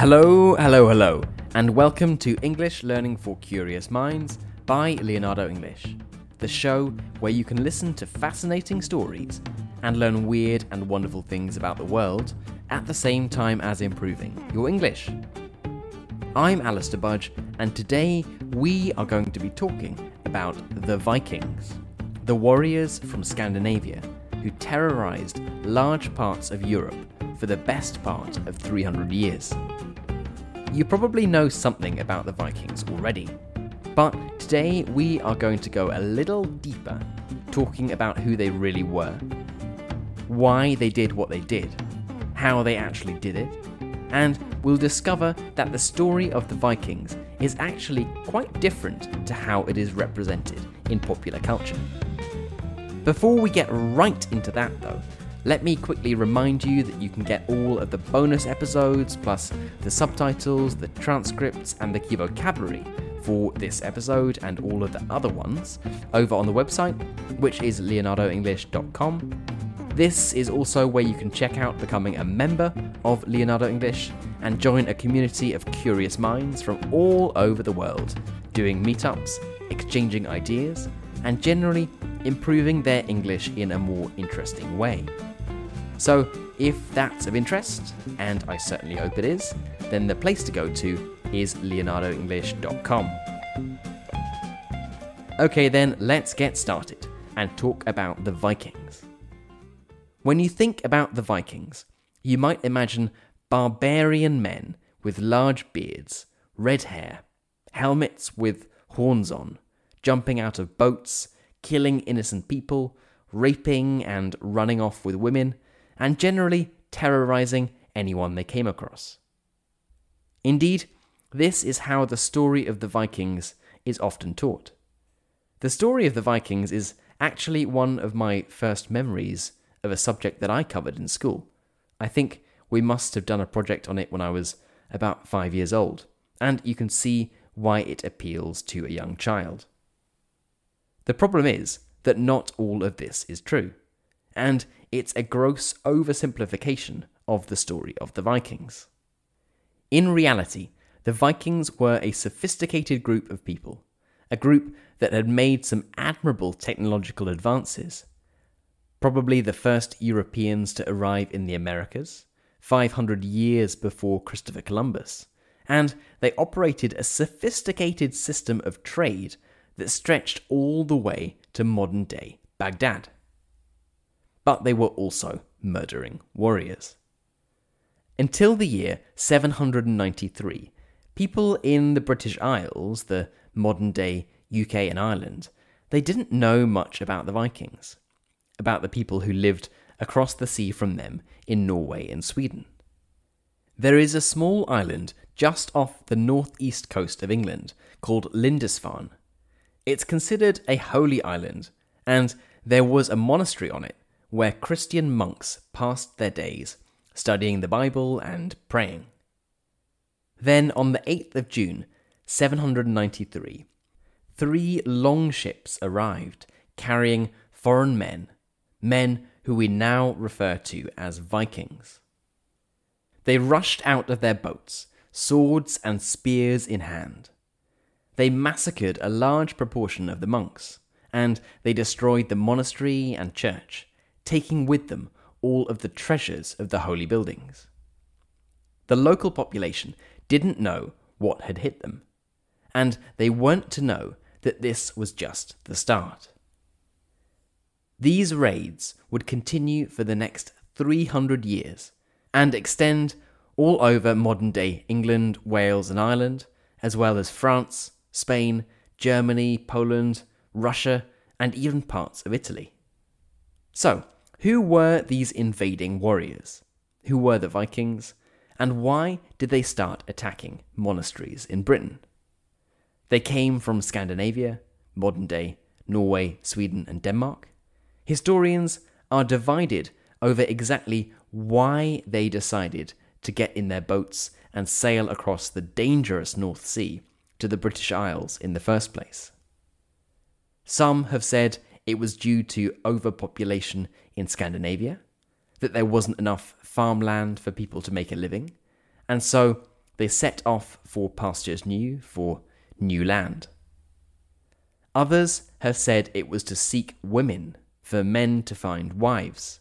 Hello, hello, hello, and welcome to English Learning for Curious Minds by Leonardo English, the show where you can listen to fascinating stories and learn weird and wonderful things about the world at the same time as improving your English. I'm Alistair Budge, and today we are going to be talking about the Vikings, the warriors from Scandinavia who terrorized large parts of Europe for the best part of 300 years. You probably know something about the Vikings already, but today we are going to go a little deeper, talking about who they really were, why they did what they did, how they actually did it, and we'll discover that the story of the Vikings is actually quite different to how it is represented in popular culture. Before we get right into that, though, let me quickly remind you that you can get all of the bonus episodes, plus the subtitles, the transcripts, and the key vocabulary for this episode and all of the other ones over on the website, which is leonardoenglish.com. This is also where you can check out becoming a member of Leonardo English and join a community of curious minds from all over the world, doing meetups, exchanging ideas, and generally improving their English in a more interesting way. So, if that's of interest, and I certainly hope it is, then the place to go to is leonardoenglish.com. Okay, then let's get started and talk about the Vikings. When you think about the Vikings, you might imagine barbarian men with large beards, red hair, helmets with horns on, jumping out of boats, killing innocent people, raping and running off with women, and generally terrorizing anyone they came across. Indeed, this is how the story of the Vikings is often taught. The story of the Vikings is actually one of my first memories of a subject that I covered in school. I think we must have done a project on it when I was about five years old, and you can see why it appeals to a young child. The problem is that not all of this is true, and it's a gross oversimplification of the story of the Vikings. In reality, the Vikings were a sophisticated group of people, a group that had made some admirable technological advances. Probably the first Europeans to arrive in the Americas, 500 years before Christopher Columbus, and they operated a sophisticated system of trade that stretched all the way to modern day Baghdad. But they were also murdering warriors. Until the year 793, people in the British Isles, the modern day UK and Ireland, they didn't know much about the Vikings, about the people who lived across the sea from them in Norway and Sweden. There is a small island just off the northeast coast of England called Lindisfarne, it's considered a holy island, and there was a monastery on it where Christian monks passed their days studying the Bible and praying. Then, on the 8th of June, 793, three long ships arrived carrying foreign men, men who we now refer to as Vikings. They rushed out of their boats, swords and spears in hand they massacred a large proportion of the monks, and they destroyed the monastery and church, taking with them all of the treasures of the holy buildings. The local population didn't know what had hit them, and they weren't to know that this was just the start. These raids would continue for the next 300 years and extend all over modern day England, Wales, and Ireland, as well as France, Spain, Germany, Poland, Russia, and even parts of Italy. So, who were these invading warriors? Who were the Vikings? And why did they start attacking monasteries in Britain? They came from Scandinavia, modern day Norway, Sweden, and Denmark. Historians are divided over exactly why they decided to get in their boats and sail across the dangerous North Sea to the British Isles in the first place. Some have said it was due to overpopulation in Scandinavia, that there wasn't enough farmland for people to make a living, and so they set off for pastures new, for new land. Others have said it was to seek women, for men to find wives.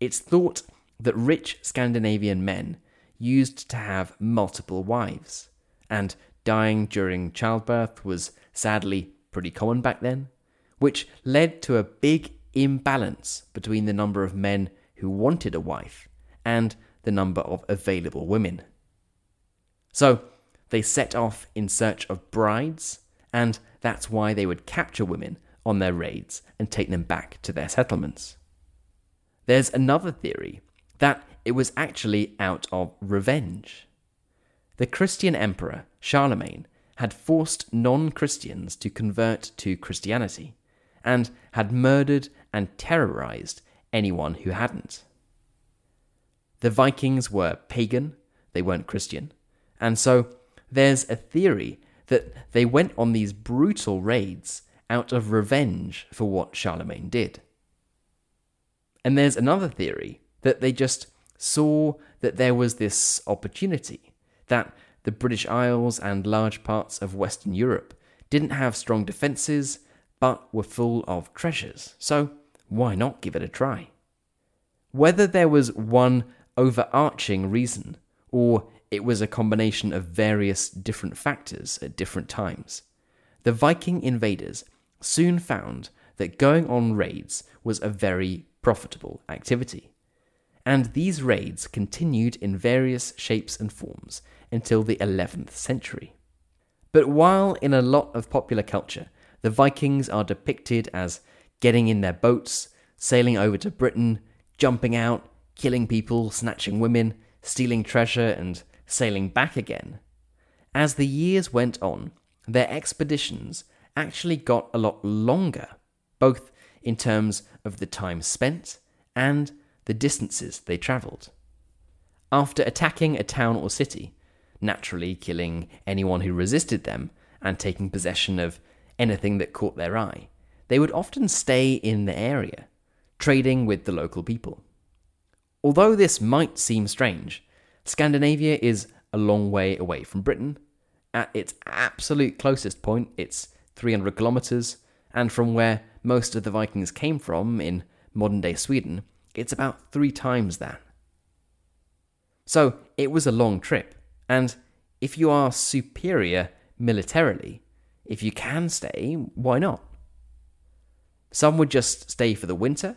It's thought that rich Scandinavian men used to have multiple wives, and dying during childbirth was sadly pretty common back then, which led to a big imbalance between the number of men who wanted a wife and the number of available women. So they set off in search of brides, and that's why they would capture women on their raids and take them back to their settlements. There's another theory that it was actually out of revenge. The Christian emperor, Charlemagne, had forced non Christians to convert to Christianity and had murdered and terrorized anyone who hadn't. The Vikings were pagan, they weren't Christian, and so there's a theory that they went on these brutal raids out of revenge for what Charlemagne did. And there's another theory that they just saw that there was this opportunity, that the British Isles and large parts of Western Europe didn't have strong defences but were full of treasures, so why not give it a try? Whether there was one overarching reason, or it was a combination of various different factors at different times, the Viking invaders soon found that going on raids was a very profitable activity. And these raids continued in various shapes and forms until the 11th century. But while in a lot of popular culture, the Vikings are depicted as getting in their boats, sailing over to Britain, jumping out, killing people, snatching women, stealing treasure, and sailing back again. As the years went on, their expeditions actually got a lot longer, both in terms of the time spent and the distances they travelled. After attacking a town or city, naturally killing anyone who resisted them and taking possession of anything that caught their eye, they would often stay in the area, trading with the local people. Although this might seem strange, Scandinavia is a long way away from Britain. At its absolute closest point, it's 300 kilometres, and from where most of the Vikings came from in modern day Sweden, it's about three times that. So it was a long trip, and if you are superior militarily, if you can stay, why not? Some would just stay for the winter,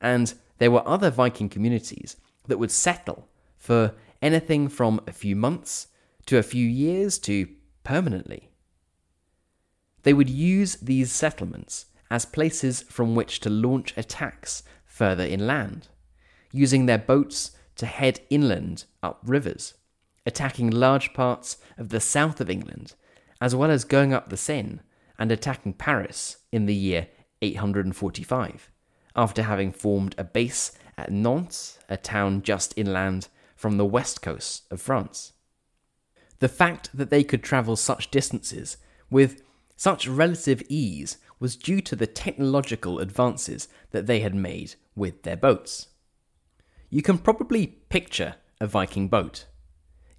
and there were other Viking communities that would settle for anything from a few months to a few years to permanently. They would use these settlements as places from which to launch attacks further inland, using their boats to head inland up rivers, attacking large parts of the south of England, as well as going up the Seine and attacking Paris in the year 845, after having formed a base at Nantes, a town just inland from the west coast of France. The fact that they could travel such distances with such relative ease was due to the technological advances that they had made with their boats. You can probably picture a Viking boat.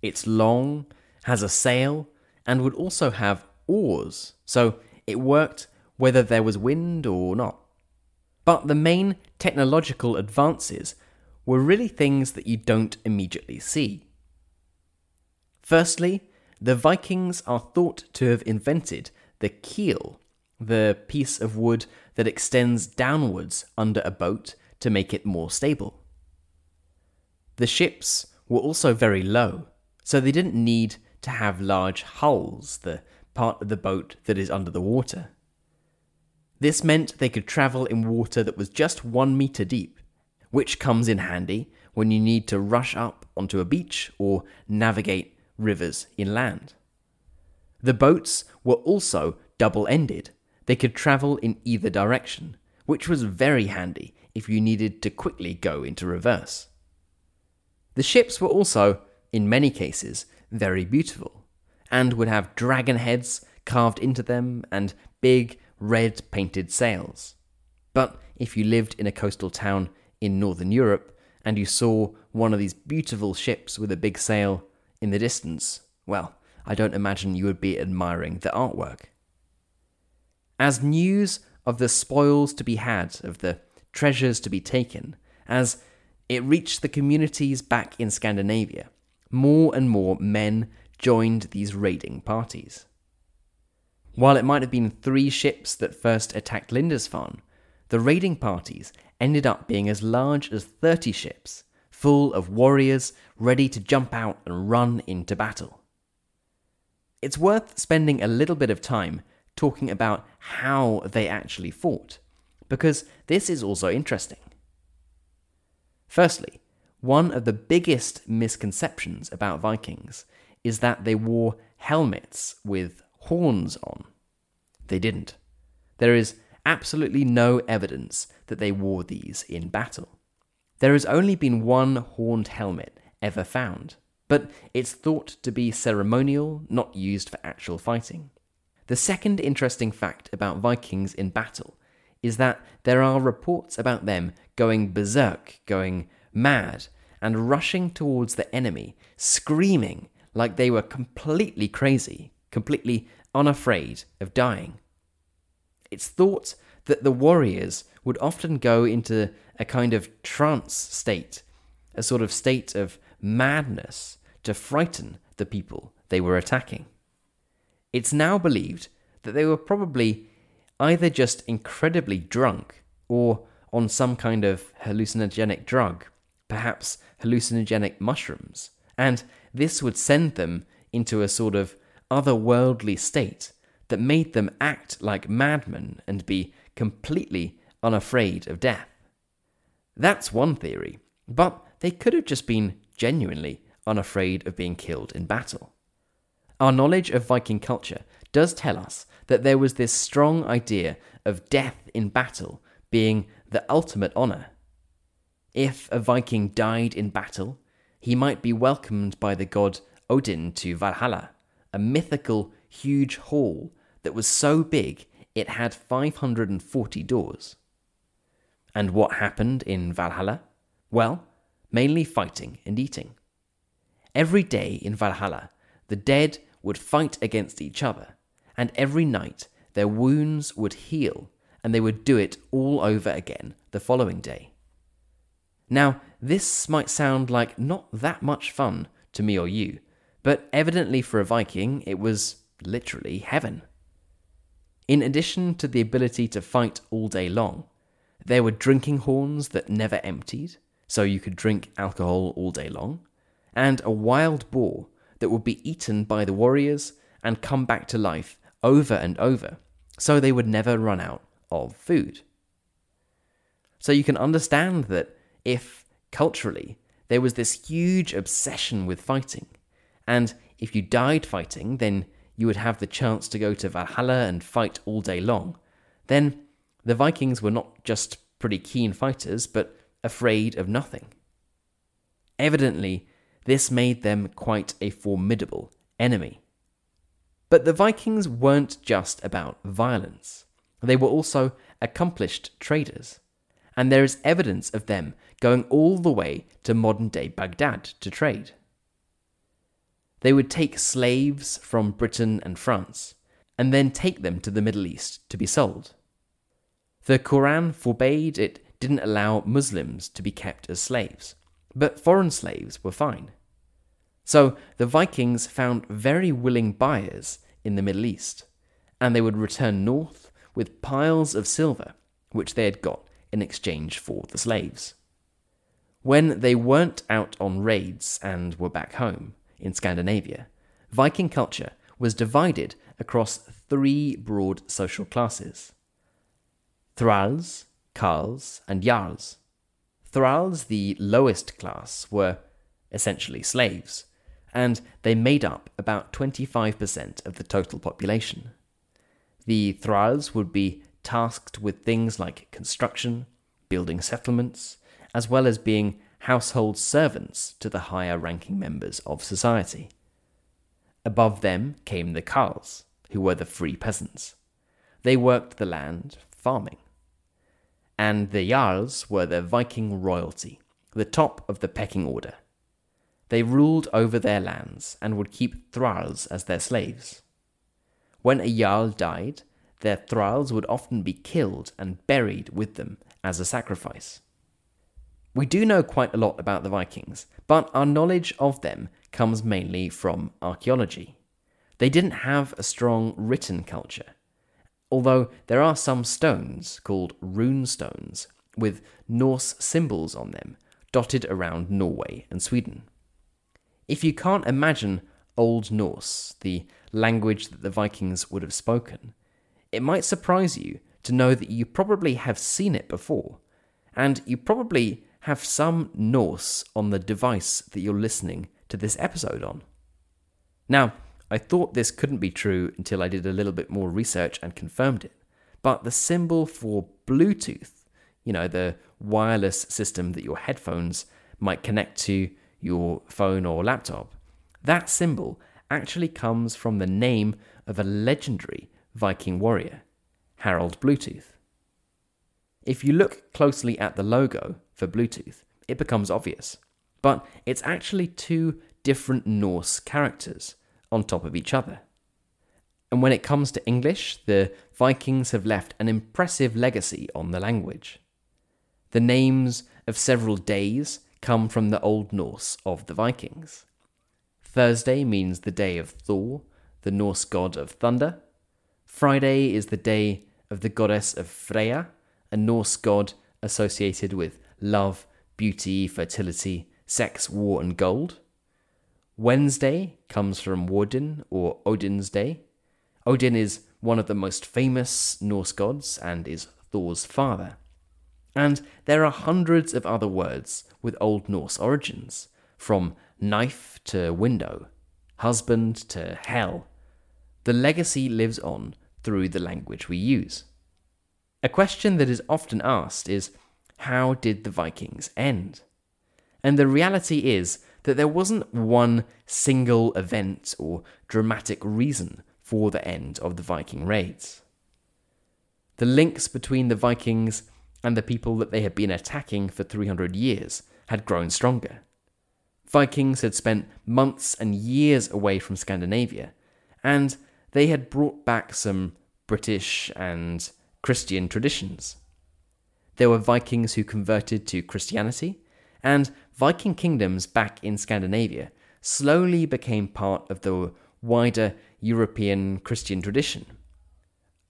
It's long, has a sail, and would also have oars, so it worked whether there was wind or not. But the main technological advances were really things that you don't immediately see. Firstly, the Vikings are thought to have invented the keel the piece of wood that extends downwards under a boat to make it more stable. The ships were also very low, so they didn't need to have large hulls, the part of the boat that is under the water. This meant they could travel in water that was just one meter deep, which comes in handy when you need to rush up onto a beach or navigate rivers inland. The boats were also double ended, they could travel in either direction, which was very handy if you needed to quickly go into reverse. The ships were also, in many cases, very beautiful, and would have dragon heads carved into them and big red painted sails. But if you lived in a coastal town in Northern Europe and you saw one of these beautiful ships with a big sail, in the distance, well, I don't imagine you would be admiring the artwork. As news of the spoils to be had, of the treasures to be taken, as it reached the communities back in Scandinavia, more and more men joined these raiding parties. While it might have been three ships that first attacked Lindisfarne, the raiding parties ended up being as large as 30 ships, full of warriors ready to jump out and run into battle. It's worth spending a little bit of time talking about how they actually fought, because this is also interesting. Firstly, one of the biggest misconceptions about Vikings is that they wore helmets with horns on. They didn't. There is absolutely no evidence that they wore these in battle. There has only been one horned helmet ever found, but it's thought to be ceremonial, not used for actual fighting. The second interesting fact about Vikings in battle is that there are reports about them going berserk, going mad, and rushing towards the enemy, screaming like they were completely crazy, completely unafraid of dying. It's thought that the warriors would often go into a kind of trance state, a sort of state of madness to frighten the people they were attacking. It's now believed that they were probably either just incredibly drunk or on some kind of hallucinogenic drug, perhaps hallucinogenic mushrooms, and this would send them into a sort of otherworldly state that made them act like madmen and be completely unafraid of death. That's one theory, but they could have just been genuinely unafraid of being killed in battle. Our knowledge of Viking culture does tell us that there was this strong idea of death in battle being the ultimate honour. If a Viking died in battle, he might be welcomed by the god Odin to Valhalla, a mythical huge hall that was so big it had 540 doors. And what happened in Valhalla? Well, mainly fighting and eating. Every day in Valhalla, the dead would fight against each other, and every night their wounds would heal, and they would do it all over again the following day. Now, this might sound like not that much fun to me or you, but evidently for a Viking, it was literally heaven. In addition to the ability to fight all day long, there were drinking horns that never emptied, so you could drink alcohol all day long, and a wild boar that would be eaten by the warriors and come back to life over and over, so they would never run out of food. So you can understand that if, culturally, there was this huge obsession with fighting, and if you died fighting, then you would have the chance to go to Valhalla and fight all day long, then the Vikings were not just pretty keen fighters, but afraid of nothing. Evidently, this made them quite a formidable enemy. But the Vikings weren't just about violence, they were also accomplished traders, and there is evidence of them going all the way to modern day Baghdad to trade. They would take slaves from Britain and France, and then take them to the Middle East to be sold. The Quran forbade it didn't allow Muslims to be kept as slaves, but foreign slaves were fine. So the Vikings found very willing buyers in the Middle East, and they would return north with piles of silver, which they had got in exchange for the slaves. When they weren't out on raids and were back home in Scandinavia, Viking culture was divided across three broad social classes thralls, carls, and jarls. Thralls, the lowest class, were essentially slaves, and they made up about 25% of the total population. The thralls would be tasked with things like construction, building settlements, as well as being household servants to the higher ranking members of society. Above them came the carls, who were the free peasants. They worked the land, farming. And the jarls were the Viking royalty, the top of the pecking order. They ruled over their lands and would keep thralls as their slaves. When a Jarl died, their thralls would often be killed and buried with them as a sacrifice. We do know quite a lot about the Vikings, but our knowledge of them comes mainly from archaeology. They didn't have a strong written culture, although there are some stones called rune stones with Norse symbols on them dotted around Norway and Sweden. If you can't imagine Old Norse, the language that the Vikings would have spoken, it might surprise you to know that you probably have seen it before, and you probably have some Norse on the device that you're listening to this episode on. Now, I thought this couldn't be true until I did a little bit more research and confirmed it, but the symbol for Bluetooth, you know, the wireless system that your headphones might connect to your phone or laptop, that symbol actually comes from the name of a legendary Viking warrior, Harold Bluetooth. If you look closely at the logo for Bluetooth, it becomes obvious. But it's actually two different Norse characters on top of each other. And when it comes to English, the Vikings have left an impressive legacy on the language. The names of several days come from the Old Norse of the Vikings. Thursday means the day of Thor, the Norse god of thunder. Friday is the day of the goddess of Freya, a Norse god associated with love, beauty, fertility, sex, war, and gold. Wednesday comes from Woden or Odin's Day. Odin is one of the most famous Norse gods and is Thor's father. And there are hundreds of other words with Old Norse origins, from knife to window, husband to hell. The legacy lives on through the language we use. A question that is often asked is how did the Vikings end? And the reality is that there wasn't one single event or dramatic reason for the end of the Viking raids. The links between the Vikings and the people that they had been attacking for 300 years had grown stronger. Vikings had spent months and years away from Scandinavia, and they had brought back some British and Christian traditions. There were Vikings who converted to Christianity, and Viking kingdoms back in Scandinavia slowly became part of the wider European Christian tradition.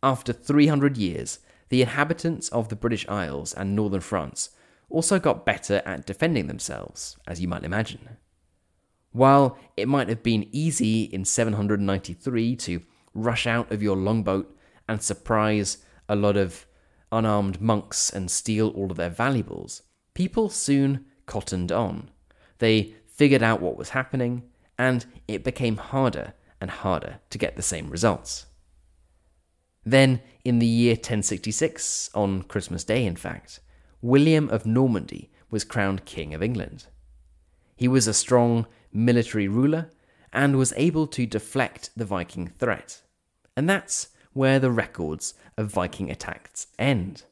After 300 years, the inhabitants of the British Isles and northern France also got better at defending themselves, as you might imagine. While it might have been easy in 793 to rush out of your longboat and surprise a lot of unarmed monks and steal all of their valuables, people soon cottoned on. They figured out what was happening, and it became harder and harder to get the same results. Then, in the year 1066, on Christmas Day in fact, William of Normandy was crowned King of England. He was a strong military ruler and was able to deflect the Viking threat. And that's where the records of Viking attacks end.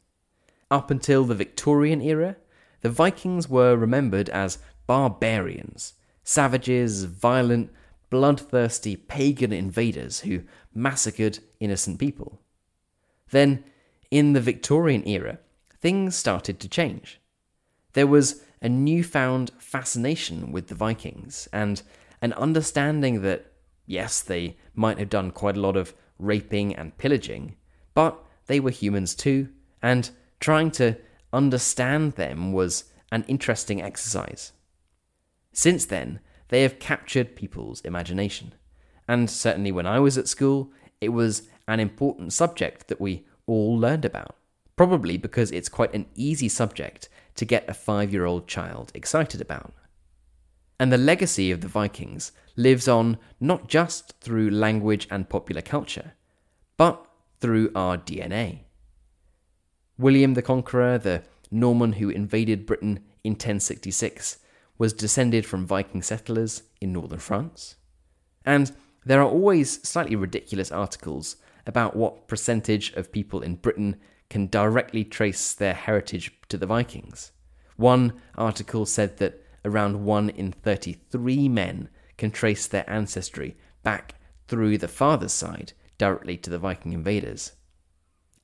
Up until the Victorian era, the Vikings were remembered as barbarians, savages, violent, bloodthirsty pagan invaders who massacred innocent people. Then, in the Victorian era, things started to change. There was a newfound fascination with the Vikings and an understanding that, yes, they might have done quite a lot of raping and pillaging, but they were humans too, and trying to understand them was an interesting exercise. Since then, they have captured people's imagination, and certainly when I was at school, it was an important subject that we all learned about probably because it's quite an easy subject to get a five year old child excited about. And the legacy of the Vikings lives on not just through language and popular culture, but through our DNA. William the Conqueror, the Norman who invaded Britain in 1066, was descended from Viking settlers in northern France. And there are always slightly ridiculous articles about what percentage of people in Britain can directly trace their heritage to the Vikings. One article said that around 1 in 33 men can trace their ancestry back through the father's side directly to the Viking invaders.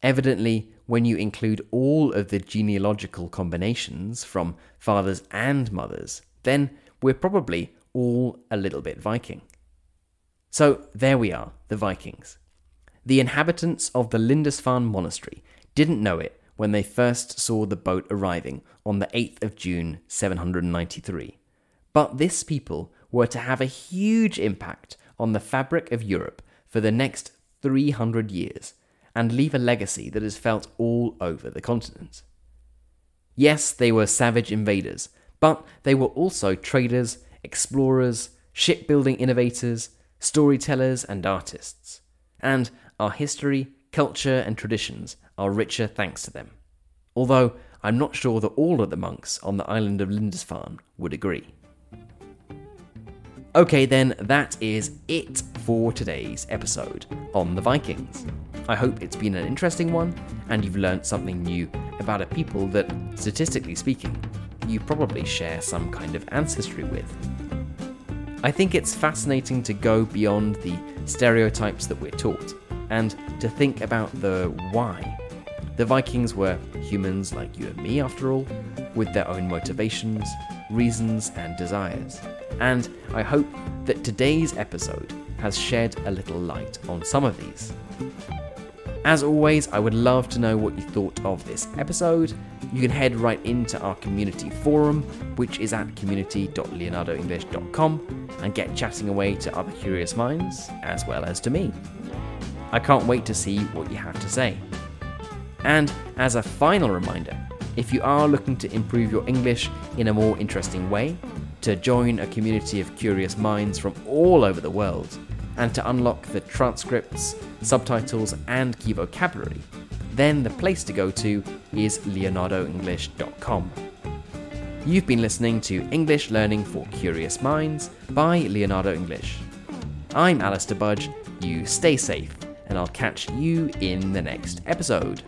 Evidently, when you include all of the genealogical combinations from fathers and mothers, then we're probably all a little bit Viking. So there we are, the Vikings. The inhabitants of the Lindisfarne monastery didn't know it when they first saw the boat arriving on the 8th of June 793. But this people were to have a huge impact on the fabric of Europe for the next 300 years and leave a legacy that is felt all over the continent. Yes, they were savage invaders, but they were also traders, explorers, shipbuilding innovators, storytellers, and artists. And our history, culture, and traditions are richer thanks to them. Although I'm not sure that all of the monks on the island of Lindisfarne would agree. Okay, then, that is it for today's episode on the Vikings. I hope it's been an interesting one and you've learnt something new about a people that, statistically speaking, you probably share some kind of ancestry with. I think it's fascinating to go beyond the stereotypes that we're taught and to think about the why. The Vikings were humans like you and me, after all, with their own motivations, reasons, and desires and I hope that today's episode has shed a little light on some of these. As always, I would love to know what you thought of this episode. You can head right into our community forum, which is at community.leonardoenglish.com, and get chatting away to other curious minds, as well as to me. I can't wait to see what you have to say. And as a final reminder, if you are looking to improve your English in a more interesting way, to join a community of curious minds from all over the world, and to unlock the transcripts, subtitles, and key vocabulary, then the place to go to is leonardoenglish.com. You've been listening to English Learning for Curious Minds by Leonardo English. I'm Alistair Budge, you stay safe, and I'll catch you in the next episode.